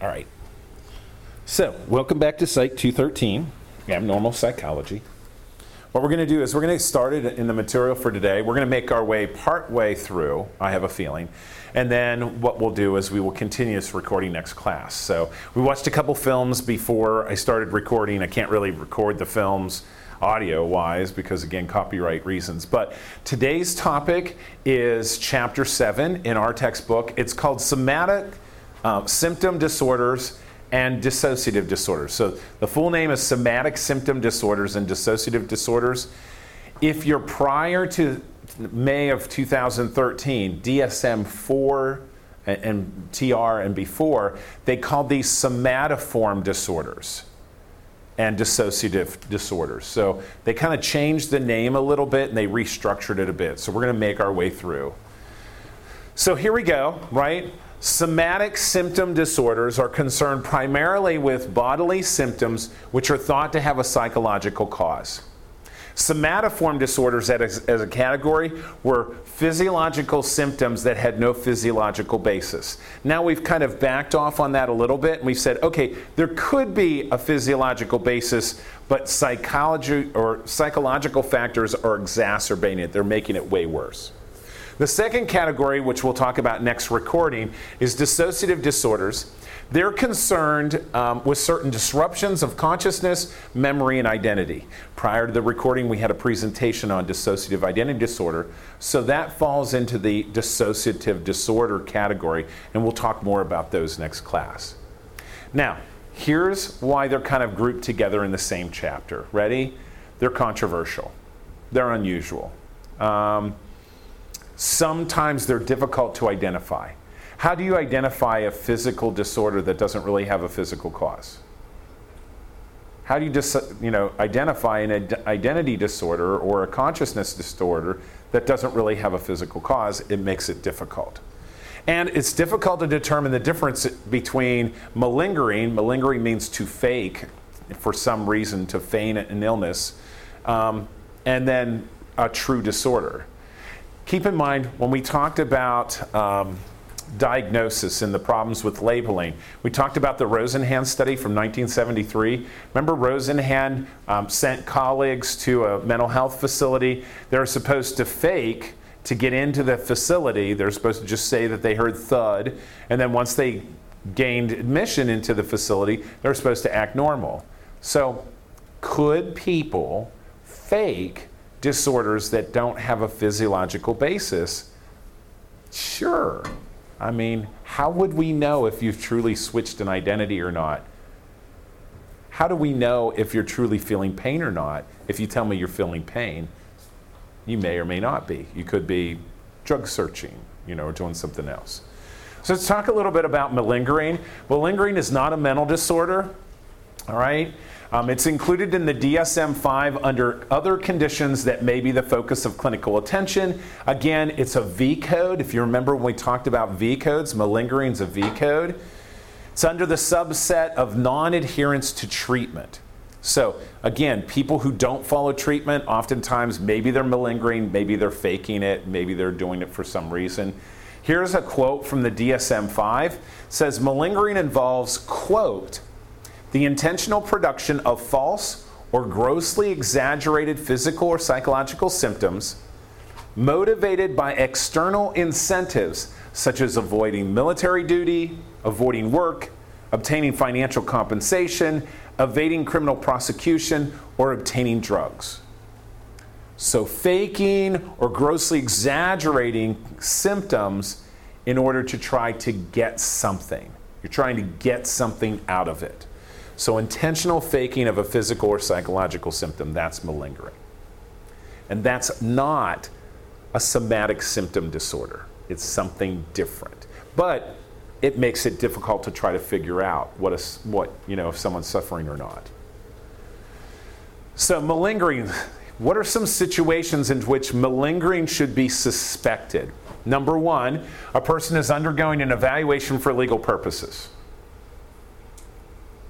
All right. So, welcome back to Psych 213, Abnormal Psychology. What we're going to do is we're going to get started in the material for today. We're going to make our way part way through, I have a feeling. And then what we'll do is we will continue this recording next class. So, we watched a couple films before I started recording. I can't really record the films audio wise because, again, copyright reasons. But today's topic is chapter 7 in our textbook. It's called Somatic uh, Symptom Disorders and dissociative disorders. So the full name is somatic symptom disorders and dissociative disorders. If you're prior to May of 2013, DSM 4 and, and TR and before, they called these somatoform disorders and dissociative disorders. So they kind of changed the name a little bit and they restructured it a bit. So we're going to make our way through. So here we go, right? Somatic symptom disorders are concerned primarily with bodily symptoms which are thought to have a psychological cause. Somatoform disorders as, a category were physiological symptoms that had no physiological basis. Now we've kind of backed off on that a little bit and we've said, okay, there could be a physiological basis, but psychology or psychological factors are exacerbating it. They're making it way worse. The second category, which we'll talk about next recording, is dissociative disorders. They're concerned um, with certain disruptions of consciousness, memory, and identity. Prior to the recording, we had a presentation on dissociative identity disorder, so that falls into the dissociative disorder category, and we'll talk more about those next class. Now, here's why they're kind of grouped together in the same chapter. Ready? They're controversial, they're unusual. Um, sometimes they're difficult to identify. How do you identify a physical disorder that doesn't really have a physical cause? How do you just you know identify an identity disorder or a consciousness disorder that doesn't really have a physical cause? It makes it difficult. And it's difficult to determine the difference between malingering, malingering means to fake for some reason, to feign an illness, um, and then a true disorder keep in mind when we talked about um, diagnosis and the problems with labeling, we talked about the Rosenhan study from 1973. Remember, Rosenhan um, sent colleagues to a mental health facility. They're supposed to fake to get into the facility. They're supposed to just say that they heard thud, and then once they gained admission into the facility, they're supposed to act normal. So, could people fake disorders that don't have a physiological basis? Sure. I mean, how would we know if you've truly switched an identity or not? How do we know if you're truly feeling pain or not? If you tell me you're feeling pain, you may or may not be. You could be drug searching, you know, or doing something else. So let's talk a little bit about malingering. Malingering is not a mental disorder, all right? Um, it's included in the DSM 5 under other conditions that may be the focus of clinical attention. Again, it's a V code. If you remember when we talked about V codes, malingering is a V code. It's under the subset of non adherence to treatment. So, again, people who don't follow treatment, oftentimes maybe they're malingering, maybe they're faking it, maybe they're doing it for some reason. Here's a quote from the DSM 5 says malingering involves quote the intentional production of false or grossly exaggerated physical or psychological symptoms motivated by external incentives such as avoiding military duty, avoiding work, obtaining financial compensation, evading criminal prosecution, or obtaining drugs. So, faking or grossly exaggerating symptoms in order to try to get something. You're trying to get something out of it. So, intentional faking of a physical or psychological symptom, that's malingering. And that's not a somatic symptom disorder, it's something different. But it makes it difficult to try to figure out what, a, what you know, if someone's suffering or not. So, malingering, what are some situations in which malingering should be suspected? Number one, a person is undergoing an evaluation for legal purposes.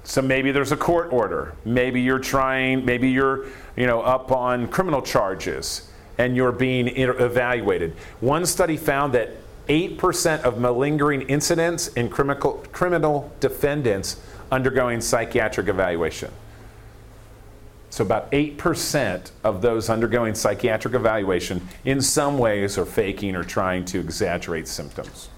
So maybe there's a court order. Maybe you're trying, maybe you're, you know, up on criminal charges and you're being evaluated. One study found that 8% of malingering incidents in criminal, criminal defendants undergoing psychiatric evaluation. So, about 8% of those undergoing psychiatric evaluation in some ways are faking or trying to exaggerate symptoms.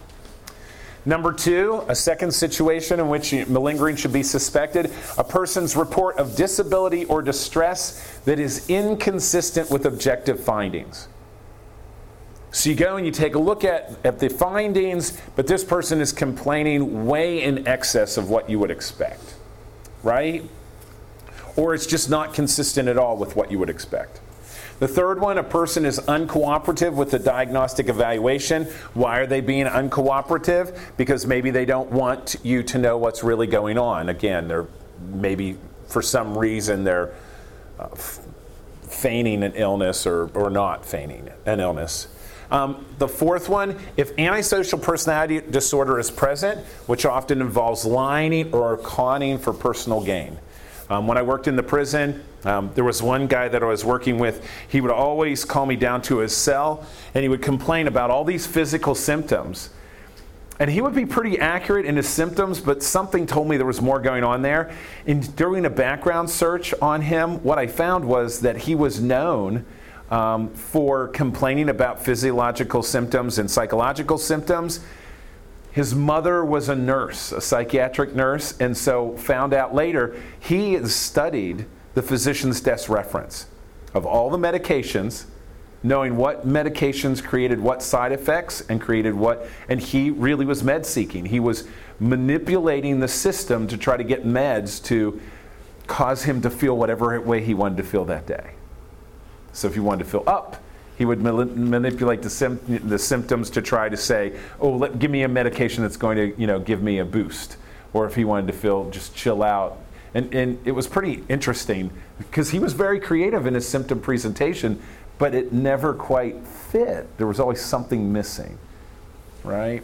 Number two, a second situation in which malingering should be suspected a person's report of disability or distress that is inconsistent with objective findings. So you go and you take a look at, at the findings, but this person is complaining way in excess of what you would expect, right? Or it's just not consistent at all with what you would expect. The third one, a person is uncooperative with the diagnostic evaluation. Why are they being uncooperative? Because maybe they don't want you to know what's really going on. Again, they're maybe for some reason they're uh, feigning an illness or, or not feigning an illness. Um, the fourth one, if antisocial personality disorder is present, which often involves lying or conning for personal gain. Um, when I worked in the prison, um, there was one guy that I was working with. He would always call me down to his cell and he would complain about all these physical symptoms. And he would be pretty accurate in his symptoms, but something told me there was more going on there. And doing a background search on him, what I found was that he was known um, for complaining about physiological symptoms and psychological symptoms. His mother was a nurse, a psychiatric nurse, and so found out later he studied the physician's desk reference of all the medications, knowing what medications created what side effects and created what, and he really was med seeking. He was manipulating the system to try to get meds to cause him to feel whatever way he wanted to feel that day. So if he wanted to feel up, he would manipulate the, sim- the symptoms to try to say, "Oh, let, give me a medication that's going to, you know, give me a boost." Or if he wanted to feel just chill out, and and it was pretty interesting because he was very creative in his symptom presentation, but it never quite fit. There was always something missing, right?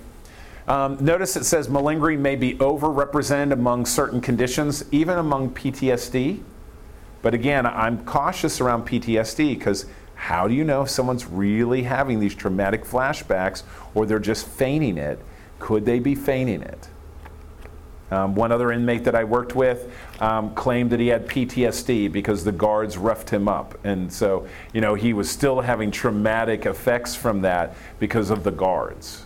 Um, notice it says malingering may be overrepresented among certain conditions, even among PTSD. But again, I'm cautious around PTSD because how do you know if someone's really having these traumatic flashbacks or they're just feigning it? Could they be feigning it? Um, one other inmate that I worked with um, claimed that he had PTSD because the guards roughed him up. And so, you know, he was still having traumatic effects from that because of the guards.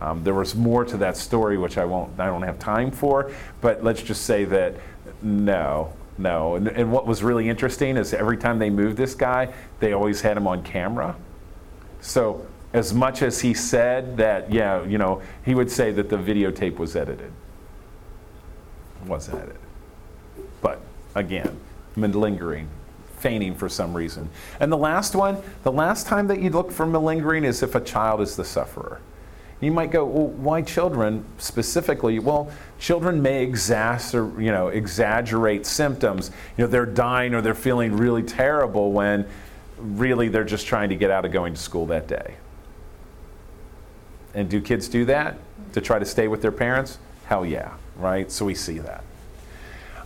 Um, there was more to that story, which I won't, I don't have time for, but let's just say that no, no. And, and what was really interesting is every time they moved this guy, they always had him on camera. So, as much as he said that, yeah, you know, he would say that the videotape was edited. It wasn't edited. But again, malingering, feigning for some reason. And the last one, the last time that you look for malingering is if a child is the sufferer. You might go, well, why children specifically? Well, children may exacer, you know, exaggerate symptoms. You know, they're dying or they're feeling really terrible when really they're just trying to get out of going to school that day. And do kids do that to try to stay with their parents? Hell yeah, right? So we see that.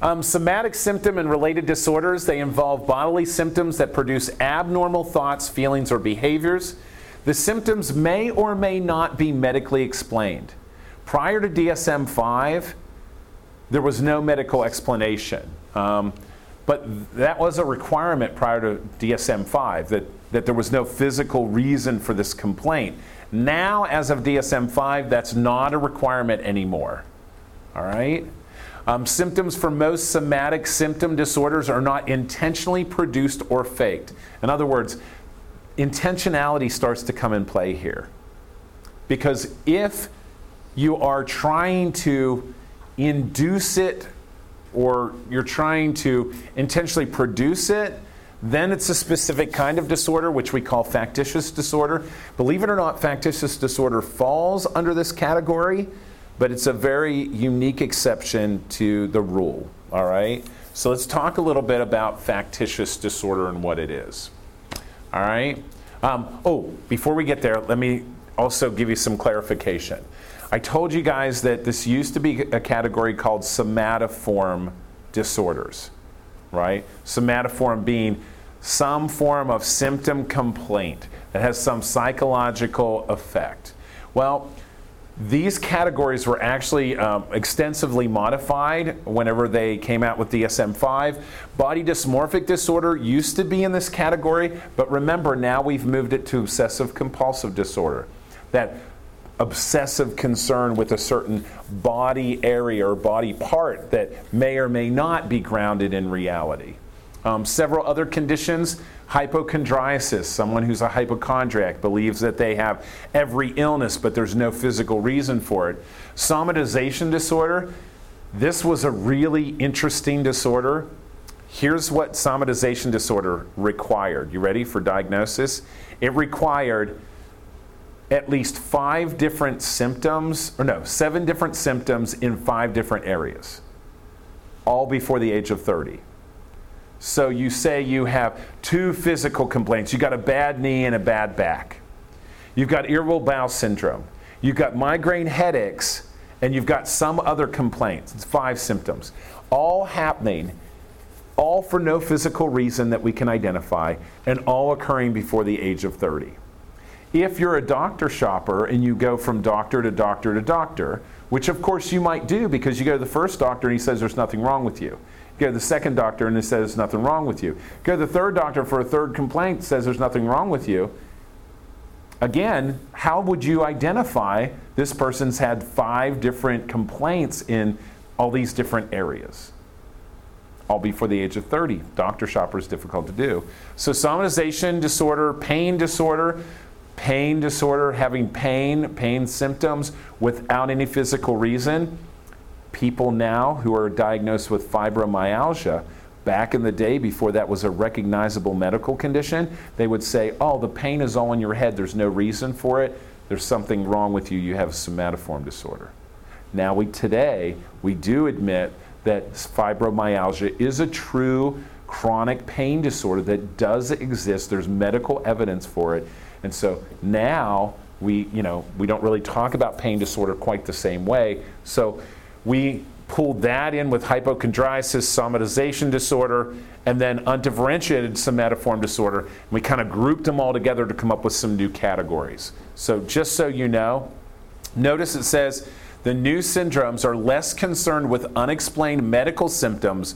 Um, somatic symptom and related disorders, they involve bodily symptoms that produce abnormal thoughts, feelings, or behaviors. The symptoms may or may not be medically explained. Prior to DSM 5, there was no medical explanation. Um, but that was a requirement prior to DSM 5 that, that there was no physical reason for this complaint. Now, as of DSM 5, that's not a requirement anymore. All right? Um, symptoms for most somatic symptom disorders are not intentionally produced or faked. In other words, intentionality starts to come in play here. Because if you are trying to induce it or you're trying to intentionally produce it, then it's a specific kind of disorder, which we call factitious disorder. Believe it or not, factitious disorder falls under this category, but it's a very unique exception to the rule. All right? So let's talk a little bit about factitious disorder and what it is. All right? Um, oh, before we get there, let me also give you some clarification. I told you guys that this used to be a category called somatoform disorders, right? Somatoform being some form of symptom complaint that has some psychological effect. Well, these categories were actually um, extensively modified whenever they came out with DSM 5. Body dysmorphic disorder used to be in this category, but remember now we've moved it to obsessive compulsive disorder. That obsessive concern with a certain body area or body part that may or may not be grounded in reality. Um, several other conditions hypochondriasis, someone who's a hypochondriac believes that they have every illness, but there's no physical reason for it. Somatization disorder, this was a really interesting disorder. Here's what somatization disorder required. You ready for diagnosis? It required at least five different symptoms, or no, seven different symptoms in five different areas, all before the age of 30. So you say you have two physical complaints. You've got a bad knee and a bad back. You've got irritable bowel syndrome. You've got migraine headaches, and you've got some other complaints. It's five symptoms. All happening, all for no physical reason that we can identify, and all occurring before the age of 30. If you're a doctor shopper and you go from doctor to doctor to doctor, which of course you might do because you go to the first doctor and he says there's nothing wrong with you. Go to the second doctor and it says there's nothing wrong with you. Go to the third doctor for a third complaint, says there's nothing wrong with you. Again, how would you identify this person's had five different complaints in all these different areas? All before the age of 30. Doctor shopper is difficult to do. So, somatization disorder, pain disorder, pain disorder, having pain, pain symptoms without any physical reason people now who are diagnosed with fibromyalgia, back in the day before that was a recognizable medical condition, they would say, oh, the pain is all in your head, there's no reason for it, there's something wrong with you, you have a somatoform disorder. Now, we, today, we do admit that fibromyalgia is a true chronic pain disorder that does exist. There's medical evidence for it. And so now we, you know, we don't really talk about pain disorder quite the same way. So we pulled that in with hypochondriasis, somatization disorder, and then undifferentiated somatoform disorder. And we kind of grouped them all together to come up with some new categories. So, just so you know, notice it says the new syndromes are less concerned with unexplained medical symptoms,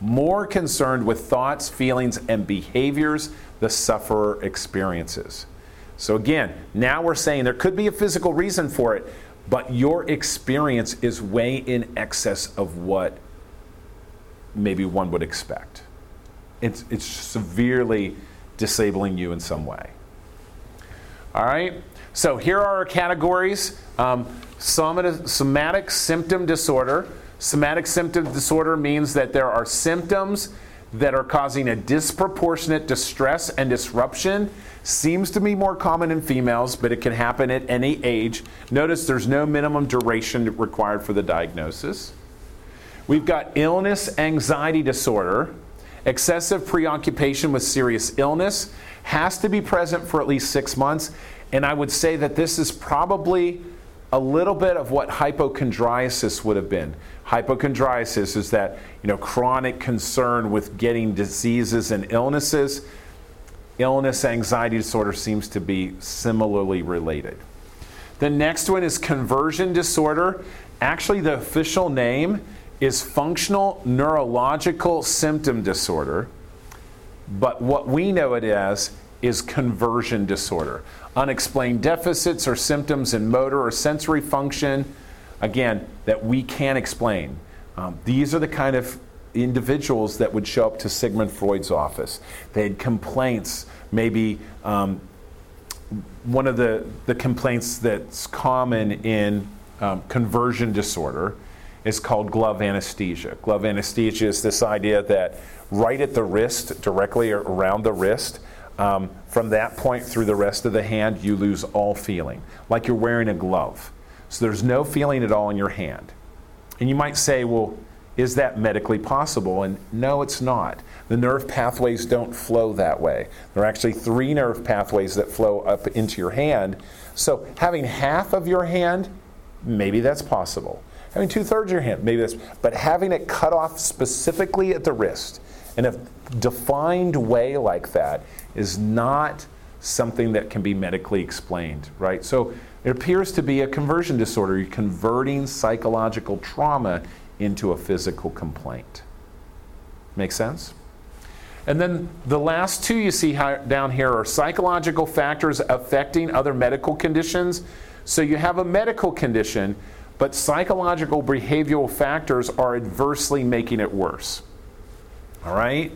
more concerned with thoughts, feelings, and behaviors the sufferer experiences. So, again, now we're saying there could be a physical reason for it, but your experience is way in excess of what maybe one would expect. It's, it's severely disabling you in some way. All right, so here are our categories um, somatic, somatic symptom disorder. Somatic symptom disorder means that there are symptoms that are causing a disproportionate distress and disruption Seems to be more common in females, but it can happen at any age. Notice there's no minimum duration required for the diagnosis. We've got illness anxiety disorder. Excessive preoccupation with serious illness has to be present for at least six months. And I would say that this is probably a little bit of what hypochondriasis would have been. Hypochondriasis is that you know chronic concern with getting diseases and illnesses illness anxiety disorder seems to be similarly related. The next one is conversion disorder. Actually, the official name is functional neurological symptom disorder, but what we know it as is conversion disorder. Unexplained deficits or symptoms in motor or sensory function, again, that we can't explain. Um, these are the kind of individuals that would show up to Sigmund Freud's office. They had complaints, maybe um, one of the, the complaints that's common in um, conversion disorder is called glove anesthesia. Glove anesthesia is this idea that right at the wrist, directly around the wrist, um, from that point through the rest of the hand, you lose all feeling, like you're wearing a glove. So there's no feeling at all in your hand. And you might say, well, is that medically possible? And no, it's not. The nerve pathways don't flow that way. There are actually three nerve pathways that flow up into your hand. So having half of your hand, maybe that's possible. Having two thirds of your hand, maybe that's, but having it cut off specifically at the wrist in a defined way like that is not something that can be medically explained, right? So It appears to be a conversion disorder. You're converting psychological trauma into a physical complaint. Make sense? And then the last two you see down here are psychological factors affecting other medical conditions. So you have a medical condition, but psychological behavioral factors are adversely making it worse. All right?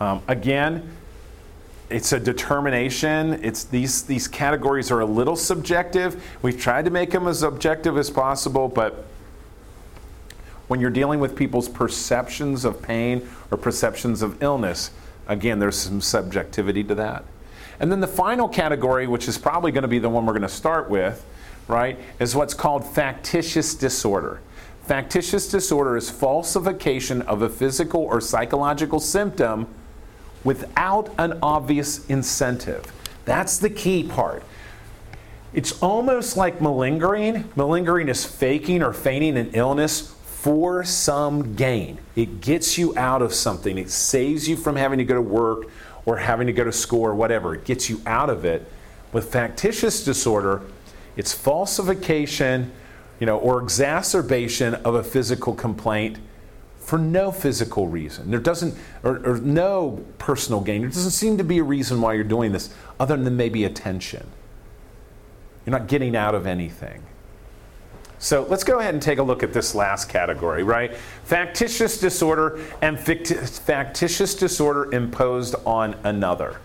Um, again, it's a determination. It's these these categories are a little subjective. We've tried to make them as objective as possible, but when you're dealing with people's perceptions of pain or perceptions of illness, again, there's some subjectivity to that. And then the final category, which is probably going to be the one we're going to start with, right, is what's called factitious disorder. Factitious disorder is falsification of a physical or psychological symptom without an obvious incentive. That's the key part. It's almost like malingering. Malingering is faking or feigning an illness for some gain. It gets you out of something, it saves you from having to go to work or having to go to school or whatever. It gets you out of it. With factitious disorder, it's falsification, you know, or exacerbation of a physical complaint for no physical reason. There doesn't, or, or, no personal gain. There doesn't seem to be a reason why you're doing this other than maybe attention. You're not getting out of anything. So let's go ahead and take a look at this last category, right? Factitious disorder and factitious disorder imposed on another.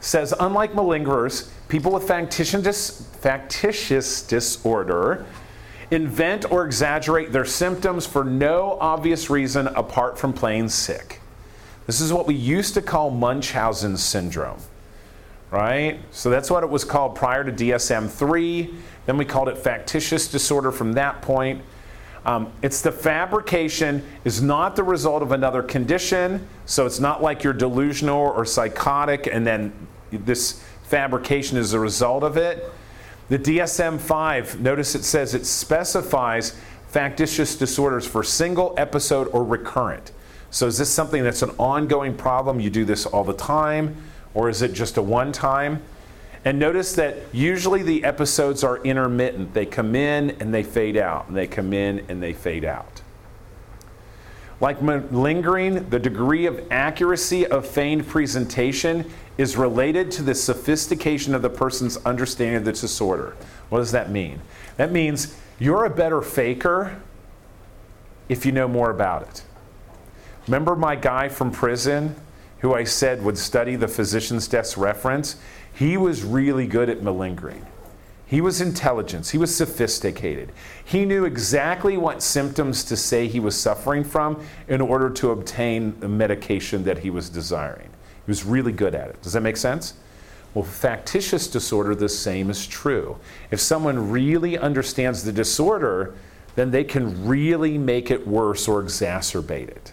Says, unlike malingerers, people with factitious, factitious disorder invent or exaggerate their symptoms for no obvious reason apart from playing sick. This is what we used to call Munchausen syndrome, right? So that's what it was called prior to DSM 3. Then we called it factitious disorder from that point. Um, it's the fabrication is not the result of another condition, so it's not like you're delusional or psychotic and then this fabrication is a result of it. The DSM 5, notice it says it specifies factitious disorders for single episode or recurrent. So is this something that's an ongoing problem? You do this all the time? Or is it just a one time? And notice that usually the episodes are intermittent. They come in and they fade out, and they come in and they fade out. Like malingering, the degree of accuracy of feigned presentation is related to the sophistication of the person's understanding of the disorder. What does that mean? That means you're a better faker if you know more about it. Remember my guy from prison who I said would study the physician's desk reference? He was really good at malingering. He was intelligent. He was sophisticated. He knew exactly what symptoms to say he was suffering from in order to obtain the medication that he was desiring. He was really good at it. Does that make sense? Well, factitious disorder, the same is true. If someone really understands the disorder, then they can really make it worse or exacerbate it.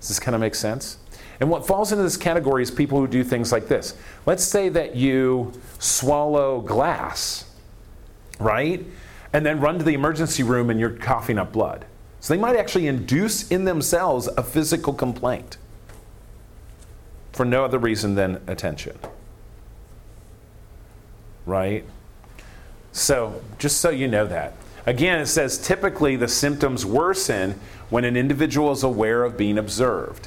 Does this kind of make sense? And what falls into this category is people who do things like this. Let's say that you swallow glass, right? And then run to the emergency room and you're coughing up blood. So they might actually induce in themselves a physical complaint for no other reason than attention. Right? So, just so you know that. Again, it says typically the symptoms worsen when an individual is aware of being observed.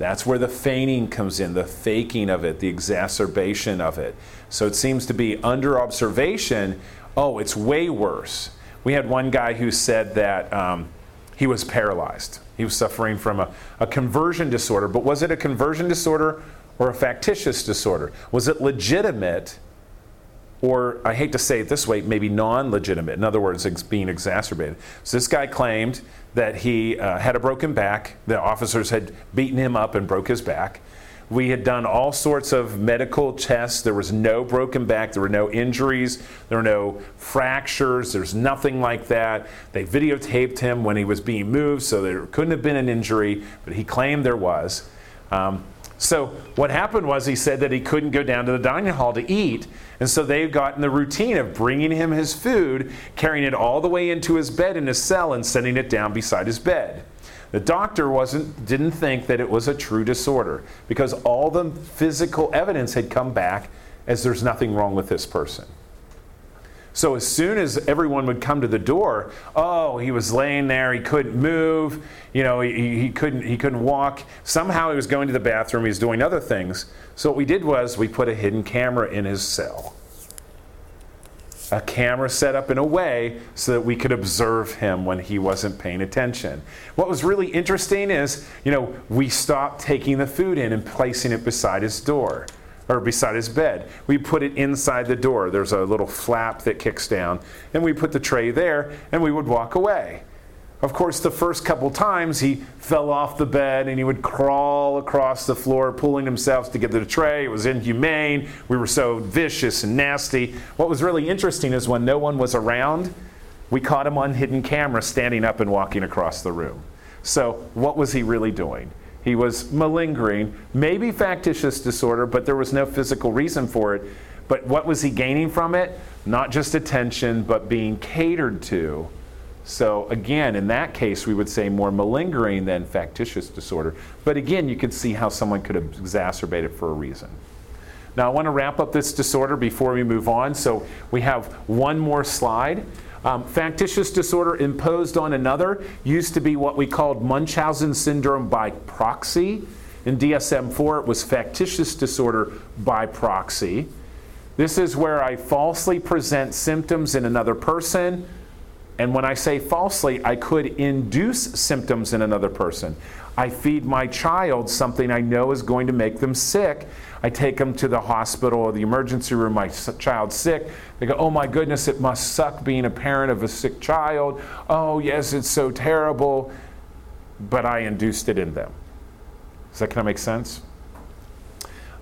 That's where the feigning comes in, the faking of it, the exacerbation of it. So it seems to be under observation, oh, it's way worse. We had one guy who said that um, he was paralyzed. He was suffering from a, a conversion disorder. But was it a conversion disorder or a factitious disorder? Was it legitimate? Or, I hate to say it this way, maybe non legitimate. In other words, it's being exacerbated. So, this guy claimed that he uh, had a broken back. The officers had beaten him up and broke his back. We had done all sorts of medical tests. There was no broken back. There were no injuries. There were no fractures. There's nothing like that. They videotaped him when he was being moved, so there couldn't have been an injury, but he claimed there was. Um, so what happened was he said that he couldn't go down to the dining hall to eat, and so they got in the routine of bringing him his food, carrying it all the way into his bed in his cell, and setting it down beside his bed. The doctor wasn't, didn't think that it was a true disorder because all the physical evidence had come back as there's nothing wrong with this person. So as soon as everyone would come to the door, oh, he was laying there, he couldn't move, you know, he, he couldn't he couldn't walk. Somehow he was going to the bathroom, he was doing other things. So what we did was we put a hidden camera in his cell. A camera set up in a way so that we could observe him when he wasn't paying attention. What was really interesting is, you know, we stopped taking the food in and placing it beside his door or beside his bed. We put it inside the door. There's a little flap that kicks down, and we put the tray there, and we would walk away. Of course, the first couple times he fell off the bed and he would crawl across the floor, pulling himself to get to the tray. It was inhumane. We were so vicious and nasty. What was really interesting is when no one was around, we caught him on hidden camera standing up and walking across the room. So, what was he really doing? He was malingering, maybe factitious disorder, but there was no physical reason for it. But what was he gaining from it? Not just attention, but being catered to. So, again, in that case, we would say more malingering than factitious disorder. But again, you could see how someone could exacerbate it for a reason. Now, I want to wrap up this disorder before we move on. So, we have one more slide. Um, factitious disorder imposed on another used to be what we called Munchausen syndrome by proxy. In DSM 4, it was factitious disorder by proxy. This is where I falsely present symptoms in another person. And when I say falsely, I could induce symptoms in another person. I feed my child something I know is going to make them sick. I take them to the hospital or the emergency room, my child's sick. They go, Oh my goodness, it must suck being a parent of a sick child. Oh, yes, it's so terrible. But I induced it in them. Does that kind of make sense?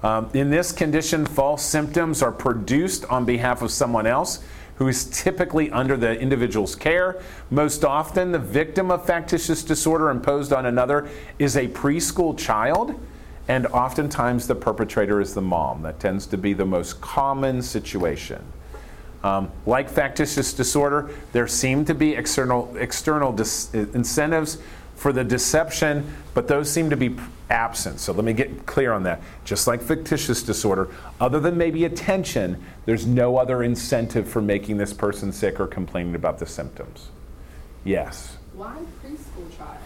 Um, in this condition, false symptoms are produced on behalf of someone else who is typically under the individual's care. Most often, the victim of factitious disorder imposed on another is a preschool child, and oftentimes the perpetrator is the mom. That tends to be the most common situation. Um, like factitious disorder, there seem to be external, external dis- incentives for the deception, but those seem to be absent. So let me get clear on that. Just like fictitious disorder, other than maybe attention, there's no other incentive for making this person sick or complaining about the symptoms. Yes. Why preschool child?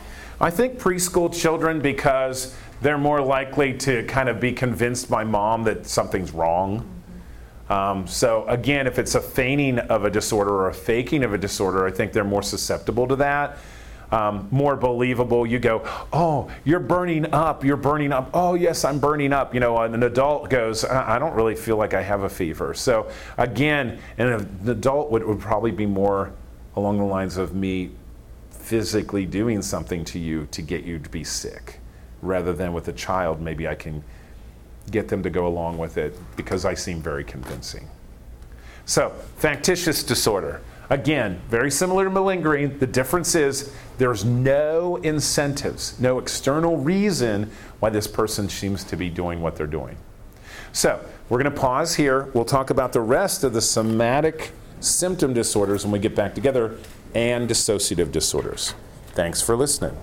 I think preschool children because they're more likely to kind of be convinced by mom that something's wrong. Mm-hmm. Um, so again, if it's a feigning of a disorder or a faking of a disorder, I think they're more susceptible to that um, more believable. You go, oh, you're burning up, you're burning up. Oh, yes, I'm burning up. You know, an adult goes, I don't really feel like I have a fever. So again, an adult would, would probably be more along the lines of me physically doing something to you to get you to be sick, rather than with a child, maybe I can get them to go along with it because I seem very convincing. So, factitious disorder. Again, very similar to malingering. The difference is there's no incentives, no external reason why this person seems to be doing what they're doing. So, we're going to pause here. We'll talk about the rest of the somatic symptom disorders when we get back together and dissociative disorders. Thanks for listening.